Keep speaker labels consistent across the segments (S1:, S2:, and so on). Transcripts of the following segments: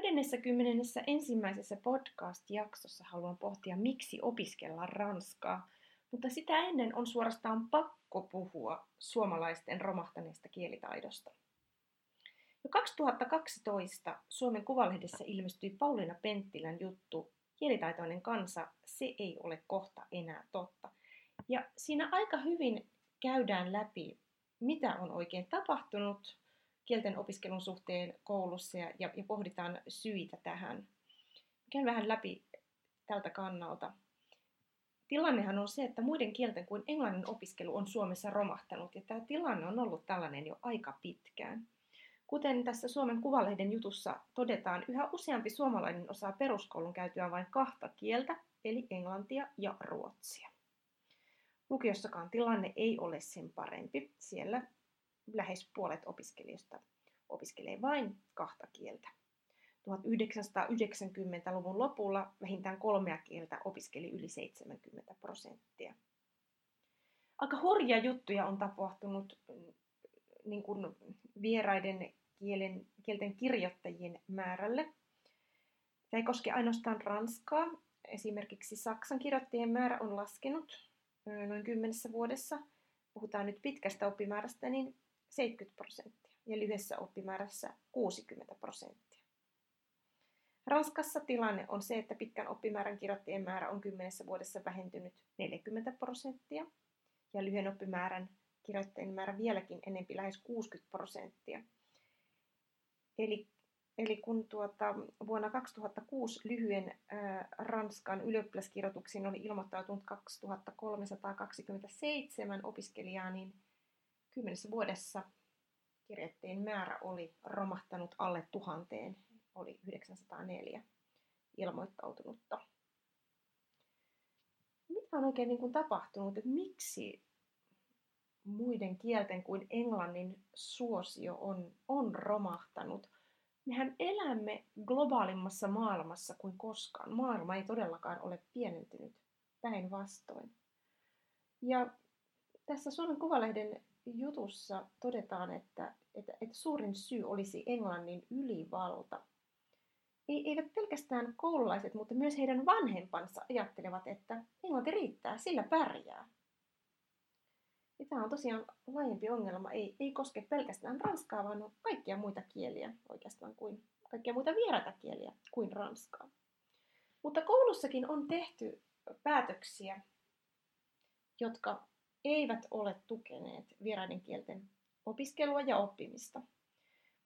S1: 21. ensimmäisessä podcast-jaksossa haluan pohtia, miksi opiskella ranskaa, mutta sitä ennen on suorastaan pakko puhua suomalaisten romahtaneesta kielitaidosta. Jo 2012 Suomen Kuvalehdessä ilmestyi Pauliina Penttilän juttu Kielitaitoinen kansa, se ei ole kohta enää totta. Ja siinä aika hyvin käydään läpi, mitä on oikein tapahtunut kielten opiskelun suhteen koulussa ja, ja, ja pohditaan syitä tähän. Käyn vähän läpi tältä kannalta. Tilannehan on se, että muiden kielten kuin englannin opiskelu on Suomessa romahtanut, ja tämä tilanne on ollut tällainen jo aika pitkään. Kuten tässä Suomen Kuvalehden jutussa todetaan, yhä useampi suomalainen osaa peruskoulun käytyä vain kahta kieltä, eli englantia ja ruotsia. Lukiossakaan tilanne ei ole sen parempi. Siellä lähes puolet opiskelijoista opiskelee vain kahta kieltä. 1990-luvun lopulla vähintään kolmea kieltä opiskeli yli 70 prosenttia. Aika hurja juttuja on tapahtunut mm, niin kuin vieraiden kielen, kielten kirjoittajien määrälle. Tämä ei koske ainoastaan ranskaa. Esimerkiksi saksan kirjoittajien määrä on laskenut noin kymmenessä vuodessa. Puhutaan nyt pitkästä oppimäärästä, niin 70 prosenttia ja lyhyessä oppimäärässä 60 prosenttia. Ranskassa tilanne on se, että pitkän oppimäärän kirjoittajien määrä on kymmenessä vuodessa vähentynyt 40 prosenttia ja lyhyen oppimäärän kirjoittajien määrä vieläkin enempi lähes 60 prosenttia. Eli, eli kun tuota, vuonna 2006 lyhyen ää, Ranskan ylioppilaskirjoituksiin oli ilmoittautunut 2327 opiskelijaa, niin kymmenessä vuodessa kirjoittajien määrä oli romahtanut alle tuhanteen, oli 904 ilmoittautunutta. Mitä on oikein niin kuin tapahtunut, että miksi muiden kielten kuin englannin suosio on, on romahtanut? Mehän elämme globaalimmassa maailmassa kuin koskaan. Maailma ei todellakaan ole pienentynyt päinvastoin. Ja tässä Suomen Kuvalehden jutussa todetaan, että, että, että suurin syy olisi englannin ylivalta. Ei, eivät pelkästään koululaiset, mutta myös heidän vanhempansa ajattelevat, että englanti riittää, sillä pärjää. Ja tämä on tosiaan laajempi ongelma, ei, ei koske pelkästään ranskaa, vaan kaikkia muita kieliä oikeastaan kuin kaikkia muita vieraita kieliä kuin ranskaa. Mutta koulussakin on tehty päätöksiä, jotka eivät ole tukeneet vieraiden kielten opiskelua ja oppimista.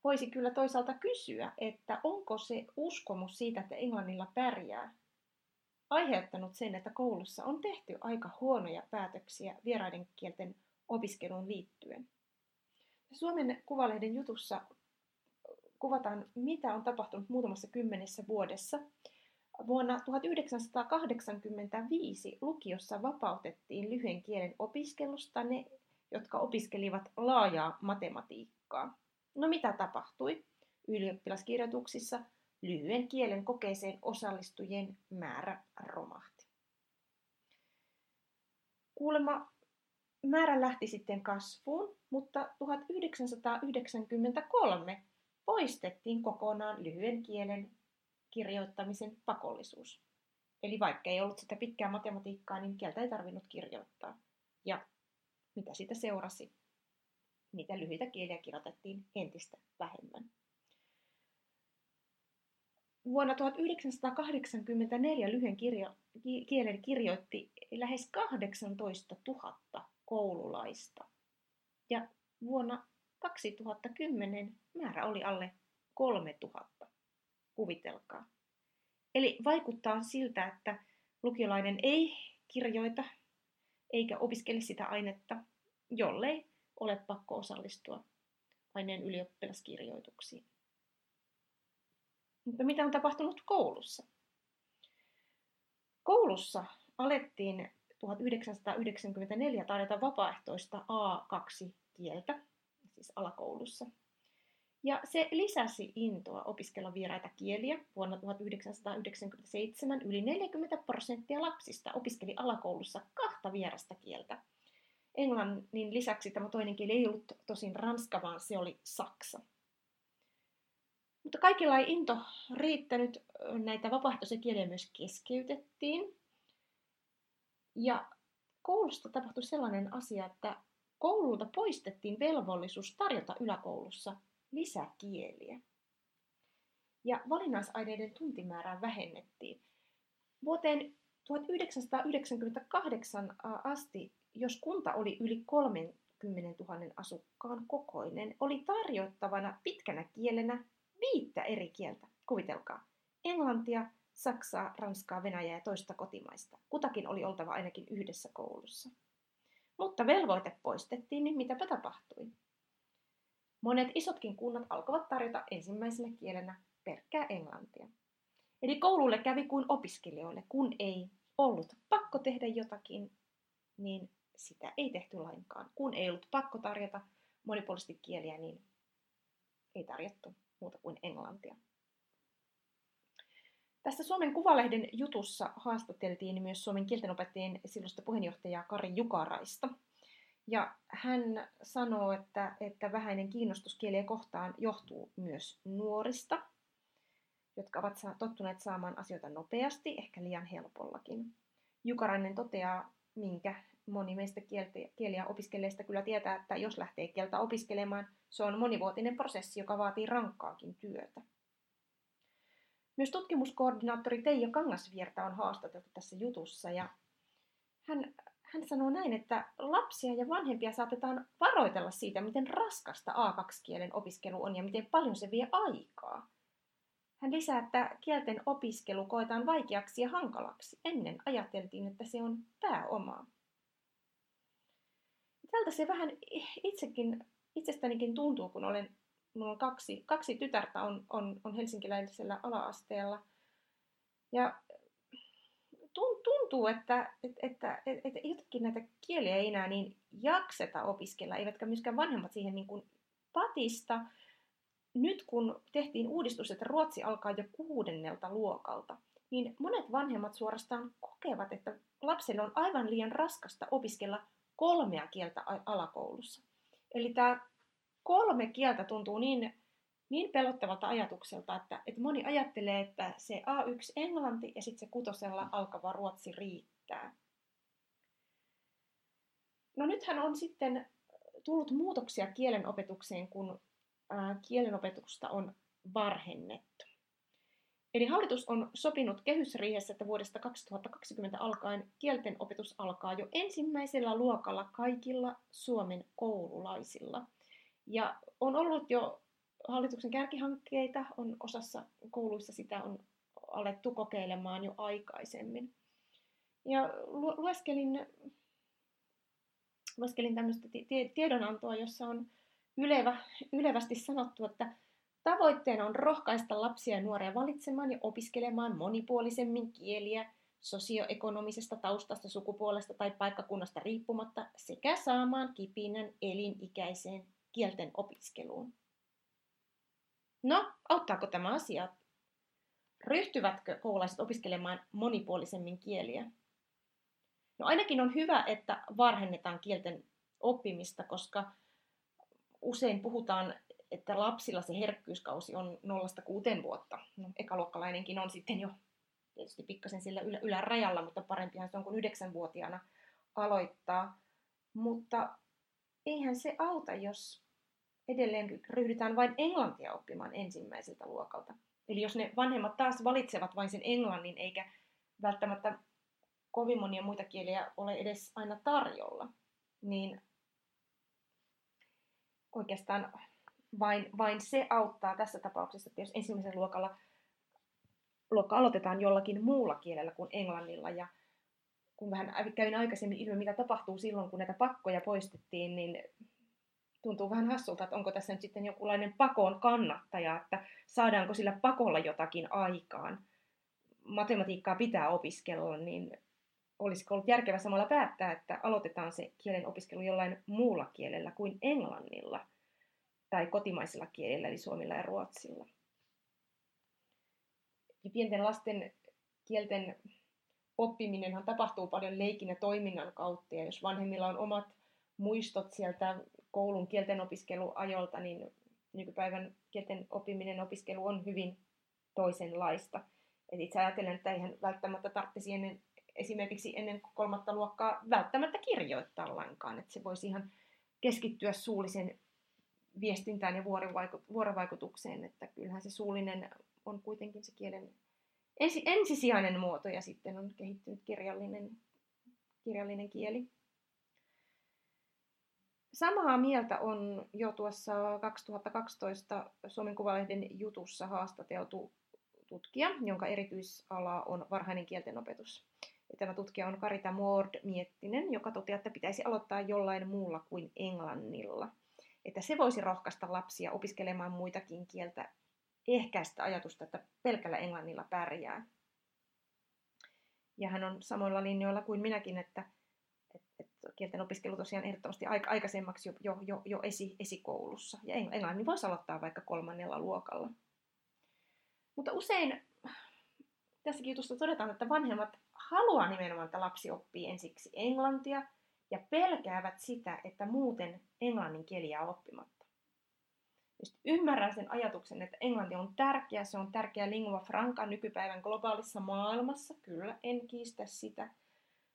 S1: Voisi kyllä toisaalta kysyä, että onko se uskomus siitä, että englannilla pärjää, aiheuttanut sen, että koulussa on tehty aika huonoja päätöksiä vieraiden kielten opiskeluun liittyen. Suomen Kuvalehden jutussa kuvataan, mitä on tapahtunut muutamassa kymmenessä vuodessa Vuonna 1985 lukiossa vapautettiin lyhyen kielen opiskelusta ne, jotka opiskelivat laajaa matematiikkaa. No mitä tapahtui? Ylioppilaskirjoituksissa lyhyen kielen kokeeseen osallistujien määrä romahti. Kuulemma määrä lähti sitten kasvuun, mutta 1993 poistettiin kokonaan lyhyen kielen kirjoittamisen pakollisuus. Eli vaikka ei ollut sitä pitkää matematiikkaa, niin kieltä ei tarvinnut kirjoittaa. Ja mitä siitä seurasi? Niitä lyhyitä kieliä kirjoitettiin entistä vähemmän. Vuonna 1984 lyhyen kirjo, kielen kirjoitti lähes 18 000 koululaista. Ja vuonna 2010 määrä oli alle 3000. Kuvitelkaa. Eli vaikuttaa siltä, että lukiolainen ei kirjoita eikä opiskele sitä ainetta, jollei ole pakko osallistua aineen ylioppilaskirjoituksiin. Mutta mitä on tapahtunut koulussa? Koulussa alettiin 1994 tarjota vapaaehtoista A2-kieltä, siis alakoulussa. Ja se lisäsi intoa opiskella vieraita kieliä. Vuonna 1997 yli 40 prosenttia lapsista opiskeli alakoulussa kahta vierasta kieltä. Englannin lisäksi tämä toinen kieli ei ollut tosin ranska, vaan se oli saksa. Mutta kaikilla ei into riittänyt, näitä vapaaehtoisia kieliä myös keskeytettiin. Ja koulusta tapahtui sellainen asia, että koululta poistettiin velvollisuus tarjota yläkoulussa lisäkieliä. Ja valinnaisaineiden tuntimäärää vähennettiin. Vuoteen 1998 asti, jos kunta oli yli 30 000 asukkaan kokoinen, oli tarjottavana pitkänä kielenä viittä eri kieltä. Kuvitelkaa. Englantia, Saksaa, Ranskaa, Venäjää ja toista kotimaista. Kutakin oli oltava ainakin yhdessä koulussa. Mutta velvoite poistettiin, niin mitäpä tapahtui? Monet isotkin kunnat alkoivat tarjota ensimmäisenä kielenä pelkkää englantia. Eli koululle kävi kuin opiskelijoille, kun ei ollut pakko tehdä jotakin, niin sitä ei tehty lainkaan. Kun ei ollut pakko tarjota monipuolisesti kieliä, niin ei tarjottu muuta kuin englantia. Tässä Suomen Kuvalehden jutussa haastateltiin myös Suomen kieltenopettajien silloista puheenjohtajaa Kari Jukaraista. Ja hän sanoo, että, että vähäinen kiinnostus kieliä kohtaan johtuu myös nuorista, jotka ovat tottuneet saamaan asioita nopeasti, ehkä liian helpollakin. Jukarainen toteaa, minkä moni meistä kieliä opiskelleista kyllä tietää, että jos lähtee kieltä opiskelemaan, se on monivuotinen prosessi, joka vaatii rankkaakin työtä. Myös tutkimuskoordinaattori Teijo Kangasvierta on haastateltu tässä jutussa ja hän, hän sanoo näin, että lapsia ja vanhempia saatetaan varoitella siitä, miten raskasta A2-kielen opiskelu on ja miten paljon se vie aikaa. Hän lisää, että kielten opiskelu koetaan vaikeaksi ja hankalaksi. Ennen ajateltiin, että se on pääomaa. Tältä se vähän itsekin, itsestänikin tuntuu, kun olen mulla on kaksi, kaksi tytärtä on, on, on helsinkiläisellä ala-asteella. Ja tuntuu, että, että, että, että jotenkin näitä kieliä ei enää niin jakseta opiskella, eivätkä myöskään vanhemmat siihen niin kuin patista. Nyt kun tehtiin uudistus, että ruotsi alkaa jo kuudennelta luokalta, niin monet vanhemmat suorastaan kokevat, että lapselle on aivan liian raskasta opiskella kolmea kieltä alakoulussa. Eli tämä kolme kieltä tuntuu niin, niin pelottavalta ajatukselta, että, että moni ajattelee, että se A1 englanti ja sitten se kutosella alkava ruotsi riittää. No nythän on sitten tullut muutoksia kielenopetukseen, kun ää, kielenopetusta on varhennettu. Eli hallitus on sopinut kehysriihessä, että vuodesta 2020 alkaen kielten opetus alkaa jo ensimmäisellä luokalla kaikilla Suomen koululaisilla – ja on ollut jo hallituksen kärkihankkeita, on osassa kouluissa sitä on alettu kokeilemaan jo aikaisemmin. Ja lueskelin, lueskelin tämmöistä tiedonantoa, jossa on ylevä, ylevästi sanottu, että tavoitteena on rohkaista lapsia ja nuoria valitsemaan ja opiskelemaan monipuolisemmin kieliä sosioekonomisesta taustasta, sukupuolesta tai paikkakunnasta riippumatta sekä saamaan kipinän elinikäiseen kielten opiskeluun. No, auttaako tämä asia? Ryhtyvätkö koululaiset opiskelemaan monipuolisemmin kieliä? No ainakin on hyvä, että varhennetaan kielten oppimista, koska usein puhutaan, että lapsilla se herkkyyskausi on 0-6 vuotta. No, ekaluokkalainenkin on sitten jo tietysti pikkasen sillä ylä, ylärajalla, mutta parempihan se on kuin 9-vuotiaana aloittaa. Mutta eihän se auta, jos edelleen ryhdytään vain englantia oppimaan ensimmäiseltä luokalta. Eli jos ne vanhemmat taas valitsevat vain sen englannin, eikä välttämättä kovin monia muita kieliä ole edes aina tarjolla, niin oikeastaan vain, vain se auttaa tässä tapauksessa, että jos ensimmäisellä luokalla luokka aloitetaan jollakin muulla kielellä kuin englannilla ja kun vähän kävin aikaisemmin ilmi, mitä tapahtuu silloin, kun näitä pakkoja poistettiin, niin tuntuu vähän hassulta, että onko tässä nyt sitten jokinlainen pakon kannattaja, että saadaanko sillä pakolla jotakin aikaan. Matematiikkaa pitää opiskella, niin olisiko ollut järkevä samalla päättää, että aloitetaan se kielen opiskelu jollain muulla kielellä kuin englannilla tai kotimaisilla kielillä, eli suomilla ja ruotsilla. Ja pienten lasten kielten oppiminenhan tapahtuu paljon leikin ja toiminnan kautta, ja jos vanhemmilla on omat muistot sieltä koulun kielten opiskeluajolta, niin nykypäivän kielten oppiminen opiskelu on hyvin toisenlaista. Et itse ajattelen, että eihän välttämättä tarvitsisi ennen, esimerkiksi ennen kolmatta luokkaa välttämättä kirjoittaa lainkaan. Että se voisi ihan keskittyä suullisen viestintään ja vuorovaikutukseen, että kyllähän se suullinen on kuitenkin se kielen ensi, ensisijainen muoto ja sitten on kehittynyt kirjallinen, kirjallinen kieli. Samaa mieltä on jo tuossa 2012 Suomen Kuvalehden jutussa haastateltu tutkija, jonka erityisala on varhainen kieltenopetus. Ja tämä tutkija on Karita Moord Miettinen, joka toteaa, että pitäisi aloittaa jollain muulla kuin englannilla. Että se voisi rohkaista lapsia opiskelemaan muitakin kieltä, ehkäistä ajatusta, että pelkällä englannilla pärjää. Ja hän on samoilla linjoilla kuin minäkin, että kielten opiskelu tosiaan ehdottomasti aikaisemmaksi jo, jo, jo, jo esi, esikoulussa. Ja englannin voisi aloittaa vaikka kolmannella luokalla. Mutta usein tässäkin jutussa todetaan, että vanhemmat haluaa nimenomaan, että lapsi oppii ensiksi englantia ja pelkäävät sitä, että muuten englannin kieli jää oppimatta. Just ymmärrän sen ajatuksen, että englanti on tärkeä, se on tärkeä lingua franca nykypäivän globaalissa maailmassa, kyllä, en kiistä sitä –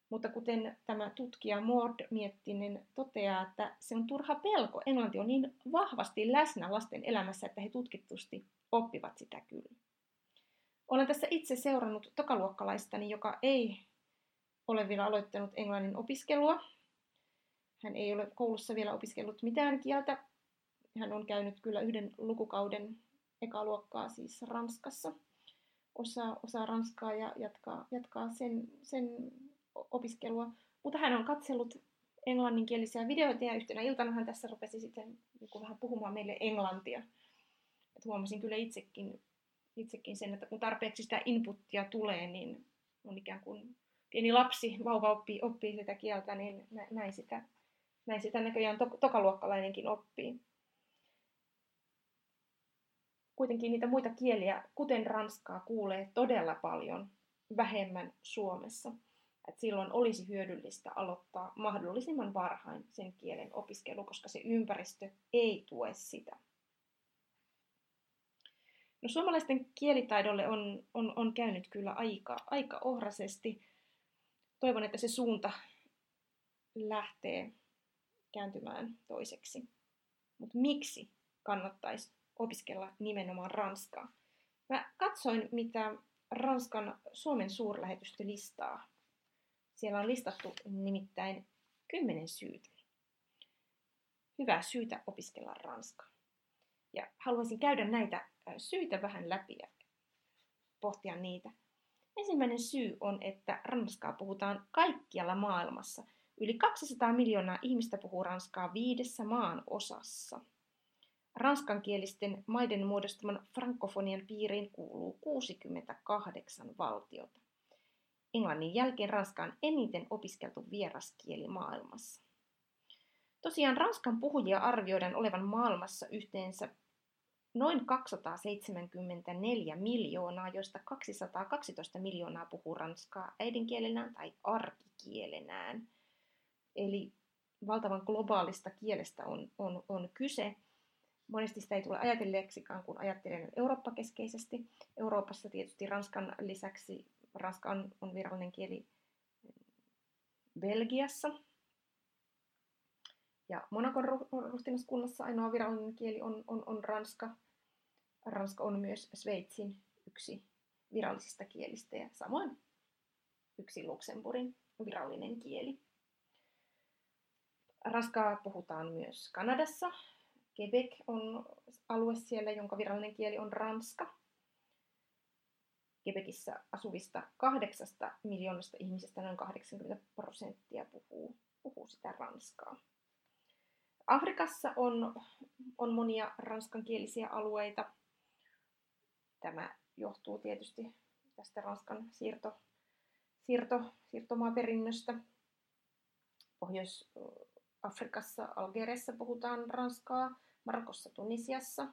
S1: mutta kuten tämä tutkija Mord Miettinen toteaa, että se on turha pelko. Englanti on niin vahvasti läsnä lasten elämässä, että he tutkitusti oppivat sitä kyllä. Olen tässä itse seurannut tokaluokkalaistani, joka ei ole vielä aloittanut englannin opiskelua. Hän ei ole koulussa vielä opiskellut mitään kieltä. Hän on käynyt kyllä yhden lukukauden ekaluokkaa siis Ranskassa. Osaa, osaa ranskaa ja jatkaa, jatkaa sen, sen opiskelua, mutta hän on katsellut englanninkielisiä videoita ja yhtenä iltana hän tässä rupesi sitten joku vähän puhumaan meille englantia. Et huomasin kyllä itsekin, itsekin sen, että kun tarpeeksi sitä inputtia tulee, niin on ikään kuin pieni lapsi, vauva oppii, oppii sitä kieltä, niin näin sitä, näin sitä näköjään to, tokaluokkalainenkin oppii. Kuitenkin niitä muita kieliä, kuten ranskaa, kuulee todella paljon vähemmän Suomessa että silloin olisi hyödyllistä aloittaa mahdollisimman varhain sen kielen opiskelu, koska se ympäristö ei tue sitä. No, suomalaisten kielitaidolle on, on, on käynyt kyllä aika, aika ohrasesti. Toivon, että se suunta lähtee kääntymään toiseksi. Mutta miksi kannattaisi opiskella nimenomaan ranskaa? Mä katsoin, mitä Ranskan Suomen suurlähetystö listaa siellä on listattu nimittäin kymmenen syytä. Hyvää syytä opiskella ranskaa. Ja haluaisin käydä näitä syitä vähän läpi ja pohtia niitä. Ensimmäinen syy on, että ranskaa puhutaan kaikkialla maailmassa. Yli 200 miljoonaa ihmistä puhuu ranskaa viidessä maan osassa. Ranskankielisten maiden muodostaman frankofonian piiriin kuuluu 68 valtiota. Englannin jälkeen Ranska on eniten opiskeltu vieraskieli maailmassa. Tosiaan Ranskan puhujia arvioidaan olevan maailmassa yhteensä noin 274 miljoonaa, joista 212 miljoonaa puhuu ranskaa äidinkielenään tai arkikielenään. Eli valtavan globaalista kielestä on, on, on kyse. Monesti sitä ei tule ajatelleeksikaan, kun ajattelen Eurooppa-keskeisesti. Euroopassa tietysti Ranskan lisäksi Ranska on, on virallinen kieli Belgiassa. Ja Monakon ruhtinaskunnassa ainoa virallinen kieli on, on, on ranska. Ranska on myös Sveitsin yksi virallisista kielistä ja samoin yksi Luxemburgin virallinen kieli. Ranskaa puhutaan myös Kanadassa. Quebec on alue siellä, jonka virallinen kieli on ranska. Quebecissä asuvista kahdeksasta miljoonasta ihmisestä noin 80 prosenttia puhuu, puhuu sitä ranskaa. Afrikassa on, on monia ranskankielisiä alueita. Tämä johtuu tietysti tästä Ranskan siirto, siirto, siirtomaaperinnöstä. Pohjois-Afrikassa, Algeriassa puhutaan ranskaa, Marokossa, Tunisiassa.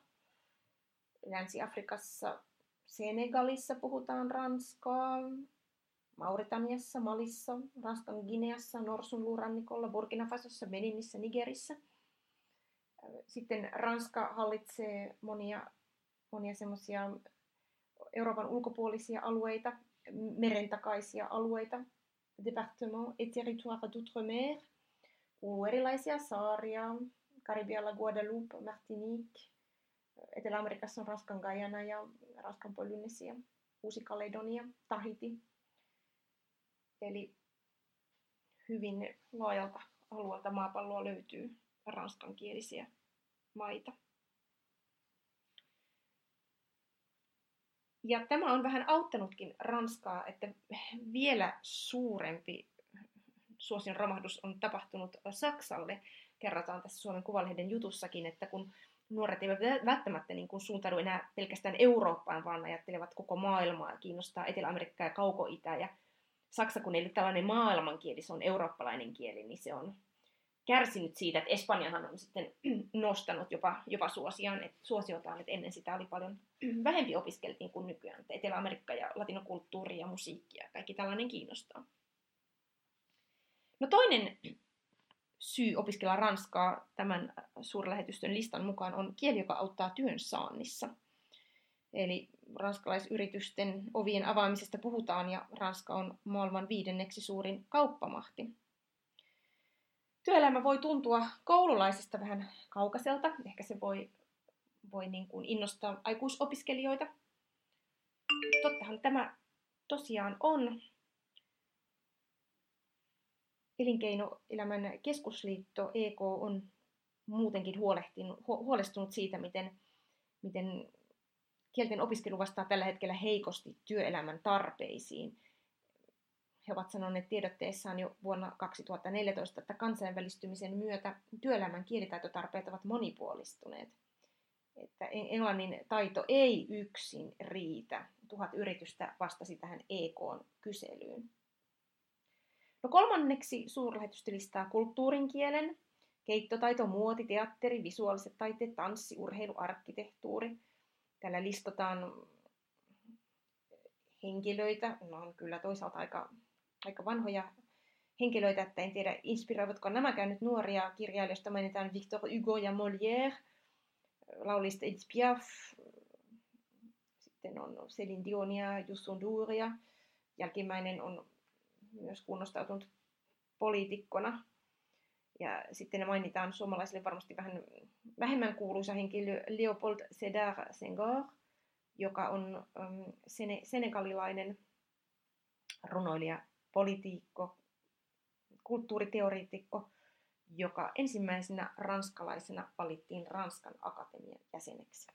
S1: Länsi-Afrikassa, Senegalissa puhutaan ranskaa, Mauritaniassa, Malissa, Ranskan Gineassa, Norsunluurannikolla, Burkina Fasossa, Beninissä, Nigerissä. Sitten Ranska hallitsee monia, monia semmoisia Euroopan ulkopuolisia alueita, merentakaisia alueita, département et territoire d'outre-mer, erilaisia saaria, Karibialla Guadeloupe, Martinique, Etelä-Amerikassa on Ranskan Guyana ja Ranskan Polynesia, Uusi-Kaledonia, Tahiti. Eli hyvin laajalta alueelta maapalloa löytyy ranskankielisiä maita. Ja tämä on vähän auttanutkin Ranskaa, että vielä suurempi suosion romahdus on tapahtunut Saksalle. Kerrotaan tässä Suomen Kuvalehden jutussakin, että kun nuoret eivät välttämättä niin kuin suuntaudu enää pelkästään Eurooppaan, vaan ajattelevat koko maailmaa, kiinnostaa Etelä-Amerikkaa ja Kauko-Itä. Ja Saksa, kun ei ole tällainen maailmankieli, se on eurooppalainen kieli, niin se on kärsinyt siitä, että Espanjahan on sitten nostanut jopa, jopa suosiaan, että suosiotaan, että ennen sitä oli paljon vähempi opiskeltiin kuin nykyään. Että Etelä-Amerikka ja latinokulttuuri ja musiikki ja kaikki tällainen kiinnostaa. No toinen syy opiskella ranskaa tämän suurlähetystön listan mukaan on kieli, joka auttaa työn saannissa. Eli ranskalaisyritysten ovien avaamisesta puhutaan ja Ranska on maailman viidenneksi suurin kauppamahti. Työelämä voi tuntua koululaisesta vähän kaukaiselta, ehkä se voi, voi niin kuin innostaa aikuisopiskelijoita. Tottahan tämä tosiaan on. Elinkeinoelämän keskusliitto EK on muutenkin huolestunut siitä, miten, miten kielten opiskelu vastaa tällä hetkellä heikosti työelämän tarpeisiin. He ovat sanoneet tiedotteessaan jo vuonna 2014, että kansainvälistymisen myötä työelämän kielitaitotarpeet ovat monipuolistuneet. Että englannin taito ei yksin riitä. Tuhat yritystä vastasi tähän EK-kyselyyn. No kolmanneksi suurlähetystö listaa kulttuurin kielen, keittotaito, muoti, teatteri, visuaaliset taiteet, tanssi, urheilu, arkkitehtuuri. Täällä listataan henkilöitä, no on kyllä toisaalta aika, aika vanhoja henkilöitä, että en tiedä inspiroivatko nämäkään nyt nuoria kirjailijoista. Mainitaan Victor Hugo ja Molière, laulista Edith Piaf, sitten on Céline Dionia, Jussun Duuria. Jälkimmäinen on myös kunnostautunut poliitikkona. Ja sitten mainitaan suomalaisille varmasti vähän vähemmän kuuluisa henkilö Leopold Sedar Senghor, joka on um, sene, senegalilainen runoilija, politiikko, kulttuuriteoriitikko, joka ensimmäisenä ranskalaisena valittiin Ranskan akatemian jäseneksi.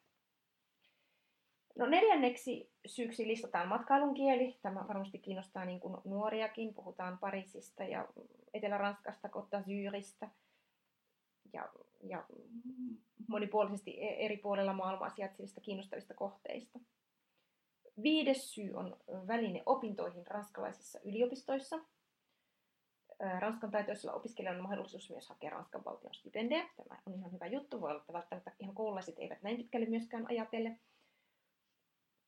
S1: No neljänneksi syyksi listataan matkailun kieli. Tämä varmasti kiinnostaa niin kuin nuoriakin. Puhutaan Pariisista ja Etelä-Ranskasta, Côte d'Azurista ja, ja monipuolisesti e- eri puolilla maailmaa sijaitsevista kiinnostavista kohteista. Viides syy on väline opintoihin ranskalaisissa yliopistoissa. Ranskan taitoisilla opiskelijoilla on mahdollisuus myös hakea Ranskan valtion stipendejä. Tämä on ihan hyvä juttu. Voi olla, että välttämättä ihan koululaiset eivät näin pitkälle myöskään ajatelle.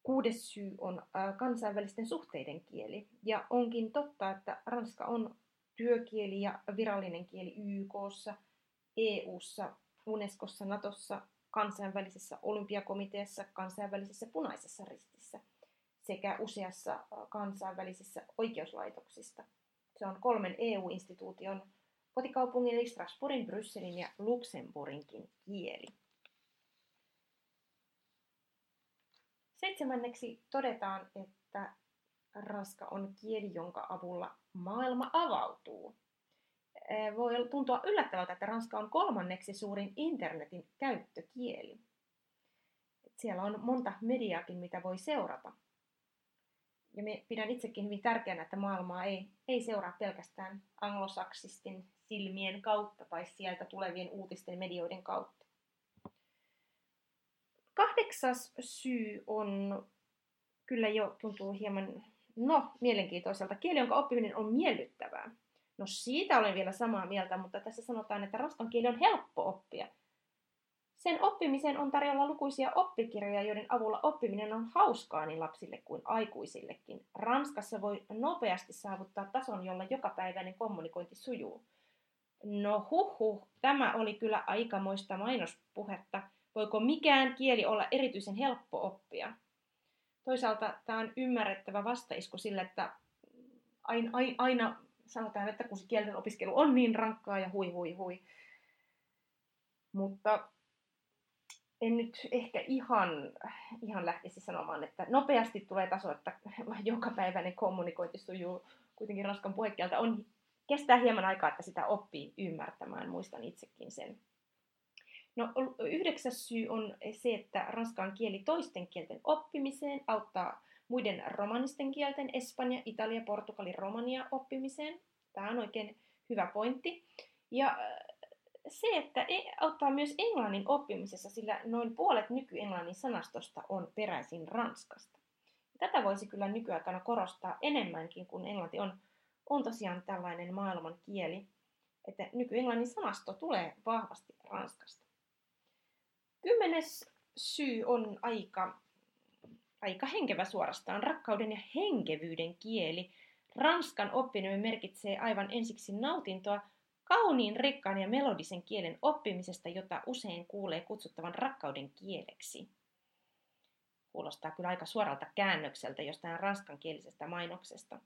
S1: Kuudes syy on kansainvälisten suhteiden kieli. Ja onkin totta, että ranska on työkieli ja virallinen kieli YKssa, EUssa, Unescossa, Natossa, kansainvälisessä olympiakomiteassa, kansainvälisessä punaisessa ristissä sekä useassa kansainvälisissä oikeuslaitoksista. Se on kolmen EU-instituution kotikaupungin eli Strasbourgin, Brysselin ja Luxemburginkin kieli. Seitsemänneksi todetaan, että ranska on kieli, jonka avulla maailma avautuu. Voi tuntua yllättävältä, että ranska on kolmanneksi suurin internetin käyttökieli. Siellä on monta mediaakin, mitä voi seurata. ja me pidän itsekin hyvin tärkeänä, että maailmaa ei, ei seuraa pelkästään anglosaksisten silmien kautta tai sieltä tulevien uutisten medioiden kautta. Kahdeksas syy on kyllä jo tuntuu hieman, no, mielenkiintoiselta. Kieli, jonka oppiminen on miellyttävää. No siitä olen vielä samaa mieltä, mutta tässä sanotaan, että ranskan kieli on helppo oppia. Sen oppimiseen on tarjolla lukuisia oppikirjoja, joiden avulla oppiminen on hauskaa niin lapsille kuin aikuisillekin. Ranskassa voi nopeasti saavuttaa tason, jolla jokapäiväinen kommunikointi sujuu. No huhu, tämä oli kyllä aikamoista mainospuhetta. Voiko mikään kieli olla erityisen helppo oppia? Toisaalta tämä on ymmärrettävä vastaisku sille, että aina, aina sanotaan, että kun se kielten opiskelu on niin rankkaa ja hui hui hui. Mutta en nyt ehkä ihan, ihan lähtisi sanomaan, että nopeasti tulee taso, että jokapäiväinen kommunikointi sujuu kuitenkin ranskan puhekieltä. On, kestää hieman aikaa, että sitä oppii ymmärtämään, muistan itsekin sen. No, yhdeksäs syy on se, että ranskan kieli toisten kielten oppimiseen auttaa muiden romanisten kielten, Espanja, Italia, Portugali, Romania oppimiseen. Tämä on oikein hyvä pointti. Ja se, että e, auttaa myös englannin oppimisessa, sillä noin puolet nykyenglannin sanastosta on peräisin ranskasta. Tätä voisi kyllä nykyaikana korostaa enemmänkin, kun englanti on, on tosiaan tällainen maailman kieli, että nykyenglannin sanasto tulee vahvasti ranskasta. Kymmenes syy on aika, aika henkevä suorastaan, rakkauden ja henkevyyden kieli. Ranskan oppiminen merkitsee aivan ensiksi nautintoa, kauniin, rikkaan ja melodisen kielen oppimisesta, jota usein kuulee kutsuttavan rakkauden kieleksi. Kuulostaa kyllä aika suoralta käännökseltä jostain ranskankielisestä mainoksesta.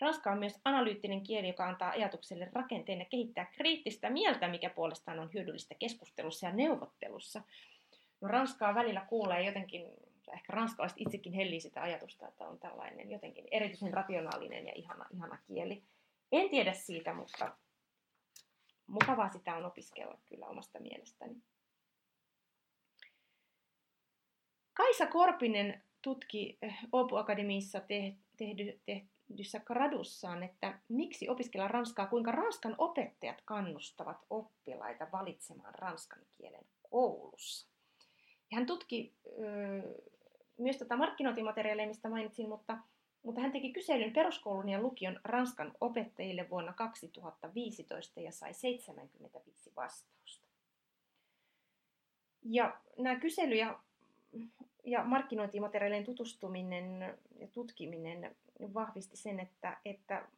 S1: Ranska on myös analyyttinen kieli, joka antaa ajatukselle rakenteen ja kehittää kriittistä mieltä, mikä puolestaan on hyödyllistä keskustelussa ja neuvottelussa. No, Ranskaa välillä kuulee jotenkin, ehkä ranskalaiset itsekin hellii sitä ajatusta, että on tällainen jotenkin erityisen rationaalinen ja ihana, ihana kieli. En tiedä siitä, mutta mukavaa sitä on opiskella kyllä omasta mielestäni. Kaisa Korpinen tutki Opu eh, Akademiissa tehdy, tehdyssä gradussaan, että miksi opiskella ranskaa, kuinka ranskan opettajat kannustavat oppilaita valitsemaan ranskan kielen koulussa. Ja hän tutki myös tätä markkinointimateriaalia, mistä mainitsin, mutta mutta hän teki kyselyn peruskoulun ja lukion Ranskan opettajille vuonna 2015 ja sai 75 vastausta. Ja nämä kysely- ja, ja markkinointimateriaalien tutustuminen ja tutkiminen vahvisti sen, että, että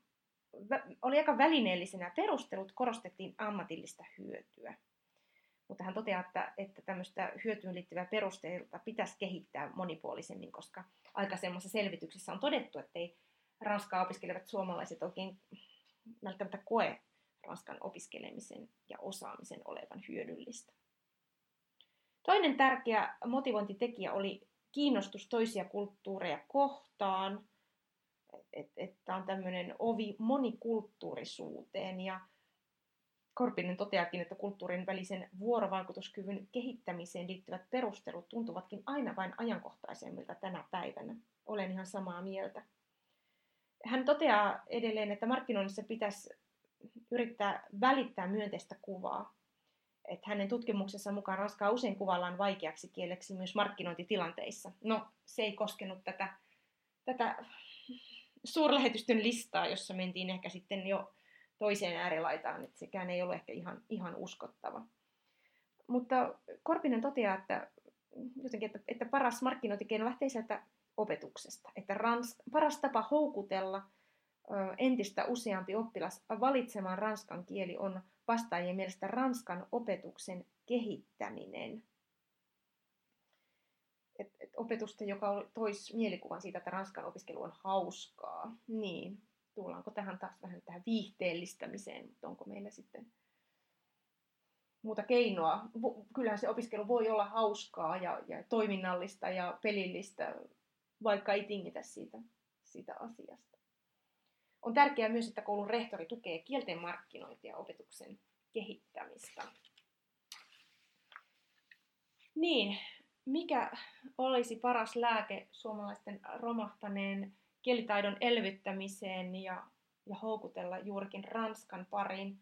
S1: oli aika välineellisenä. Perustelut korostettiin ammatillista hyötyä. Mutta hän toteaa, että, että tämmöistä hyötyyn liittyvää perusteilta pitäisi kehittää monipuolisemmin, koska aikaisemmassa selvityksessä on todettu, että ei ranskaa opiskelevat suomalaiset oikein välttämättä koe ranskan opiskelemisen ja osaamisen olevan hyödyllistä. Toinen tärkeä motivointitekijä oli kiinnostus toisia kulttuureja kohtaan, että et, et on tämmöinen ovi monikulttuurisuuteen ja Korpinen toteakin, että kulttuurin välisen vuorovaikutuskyvyn kehittämiseen liittyvät perustelut tuntuvatkin aina vain ajankohtaisemmilta tänä päivänä. Olen ihan samaa mieltä. Hän toteaa edelleen, että markkinoinnissa pitäisi yrittää välittää myönteistä kuvaa. Että hänen tutkimuksessa mukaan raskaa usein kuvallaan vaikeaksi kieleksi myös markkinointitilanteissa. No, se ei koskenut tätä, tätä suurlähetystön listaa, jossa mentiin ehkä sitten jo toiseen äärilaitaan, että sekään ei ole ehkä ihan, ihan uskottava. Mutta Korpinen toteaa, että, jotenkin, että, että paras markkinointikeino lähtee sieltä opetuksesta. Että rans, paras tapa houkutella ö, entistä useampi oppilas valitsemaan ranskan kieli on vastaajien mielestä ranskan opetuksen kehittäminen. Et, et opetusta, joka toisi mielikuvan siitä, että ranskan opiskelu on hauskaa. Niin, tullaanko tähän taas vähän tähän viihteellistämiseen, mutta onko meillä sitten muuta keinoa. Kyllähän se opiskelu voi olla hauskaa ja, ja toiminnallista ja pelillistä, vaikka ei tingitä siitä, siitä asiasta. On tärkeää myös, että koulun rehtori tukee kielten markkinointia opetuksen kehittämistä. Niin, mikä olisi paras lääke suomalaisten romahtaneen kielitaidon elvyttämiseen ja, ja houkutella juurikin Ranskan pariin.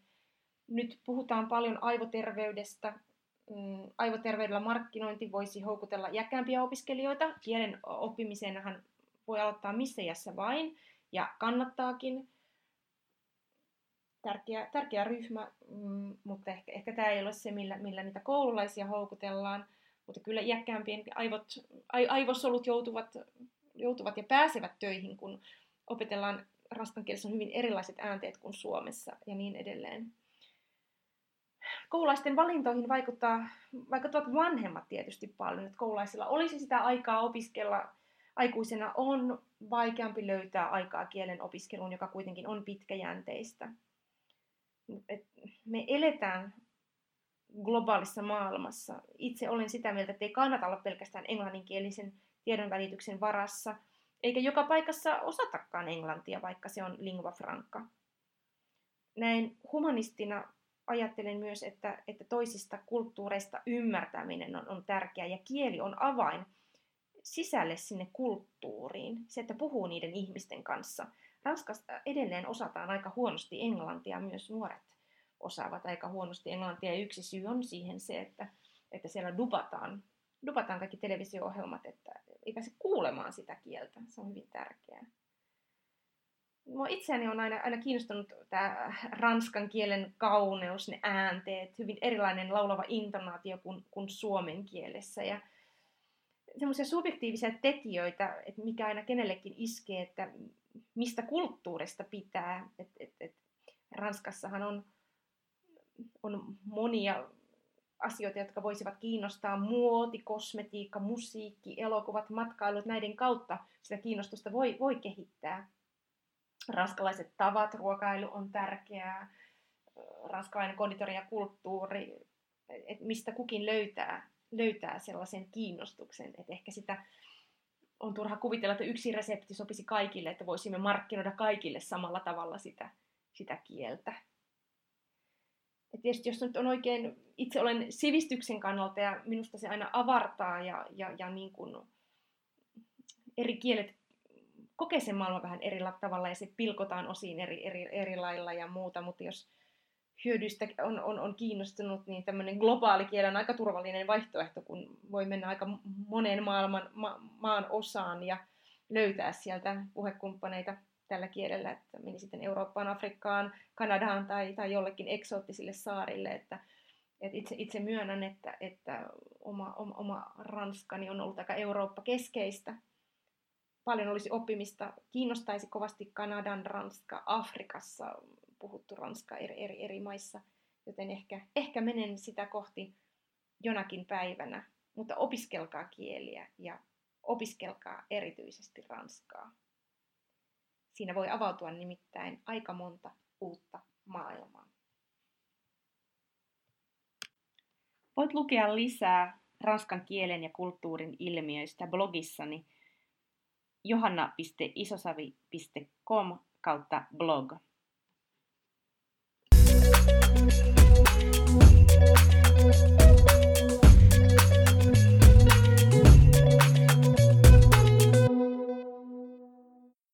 S1: Nyt puhutaan paljon aivoterveydestä. Mm, aivoterveydellä markkinointi voisi houkutella iäkkäämpiä opiskelijoita. Kielen oppimiseenhan voi aloittaa missä iässä vain ja kannattaakin. Tärkeä, tärkeä ryhmä, mm, mutta ehkä, ehkä tämä ei ole se, millä, millä niitä koululaisia houkutellaan. Mutta kyllä iäkkäämpien aivot, aivosolut joutuvat, joutuvat ja pääsevät töihin, kun opetellaan ranskan kielessä on hyvin erilaiset äänteet kuin Suomessa ja niin edelleen. Koululaisten valintoihin vaikuttaa, vaikuttavat vanhemmat tietysti paljon. Että koululaisilla olisi sitä aikaa opiskella. Aikuisena on vaikeampi löytää aikaa kielen opiskeluun, joka kuitenkin on pitkäjänteistä. Et me eletään globaalissa maailmassa. Itse olen sitä mieltä, että ei kannata olla pelkästään englanninkielisen tiedonvälityksen varassa, eikä joka paikassa osatakaan englantia, vaikka se on lingua franca. Näin humanistina ajattelen myös, että, että toisista kulttuureista ymmärtäminen on, on tärkeää ja kieli on avain sisälle sinne kulttuuriin, se, että puhuu niiden ihmisten kanssa. Ranskassa edelleen osataan aika huonosti englantia, myös nuoret osaavat aika huonosti englantia. Ja yksi syy on siihen se, että, että siellä dubataan, dubataan kaikki televisio-ohjelmat, että ei pääse kuulemaan sitä kieltä. Se on hyvin tärkeää. Mua itseäni on aina, aina kiinnostunut tämä ranskan kielen kauneus, ne äänteet, hyvin erilainen laulava intonaatio kuin, kuin suomen kielessä. Ja semmoisia subjektiivisia tekijöitä, että mikä aina kenellekin iskee, että mistä kulttuurista pitää. Et, et, et Ranskassahan on on monia asioita, jotka voisivat kiinnostaa. Muoti, kosmetiikka, musiikki, elokuvat, matkailut, näiden kautta sitä kiinnostusta voi, voi kehittää. Ranskalaiset tavat, ruokailu on tärkeää, ranskalainen konditori ja kulttuuri, että mistä kukin löytää, löytää sellaisen kiinnostuksen, että ehkä sitä on turha kuvitella, että yksi resepti sopisi kaikille, että voisimme markkinoida kaikille samalla tavalla sitä, sitä kieltä. Et tietysti jos nyt on oikein, itse olen sivistyksen kannalta ja minusta se aina avartaa ja, ja, ja niin kuin eri kielet kokee sen maailman vähän eri tavalla ja se pilkotaan osiin eri, eri, eri lailla ja muuta, mutta jos hyödyistä on, on, on kiinnostunut, niin tämmöinen globaali kieli on aika turvallinen vaihtoehto, kun voi mennä aika moneen maailman ma, maan osaan ja löytää sieltä puhekumppaneita tällä kielellä, että meni sitten Eurooppaan, Afrikkaan, Kanadaan tai, tai jollekin eksoottisille saarille, että, että itse, itse myönnän, että, että oma, oma, oma ranskani on ollut aika Eurooppa-keskeistä. Paljon olisi oppimista, kiinnostaisi kovasti Kanadan, Ranska, Afrikassa puhuttu ranska eri, eri, eri maissa, joten ehkä, ehkä menen sitä kohti jonakin päivänä, mutta opiskelkaa kieliä ja opiskelkaa erityisesti ranskaa. Siinä voi avautua nimittäin aika monta uutta maailmaa. Voit lukea lisää ranskan kielen ja kulttuurin ilmiöistä blogissani johanna.isosavi.com kautta blog. thank you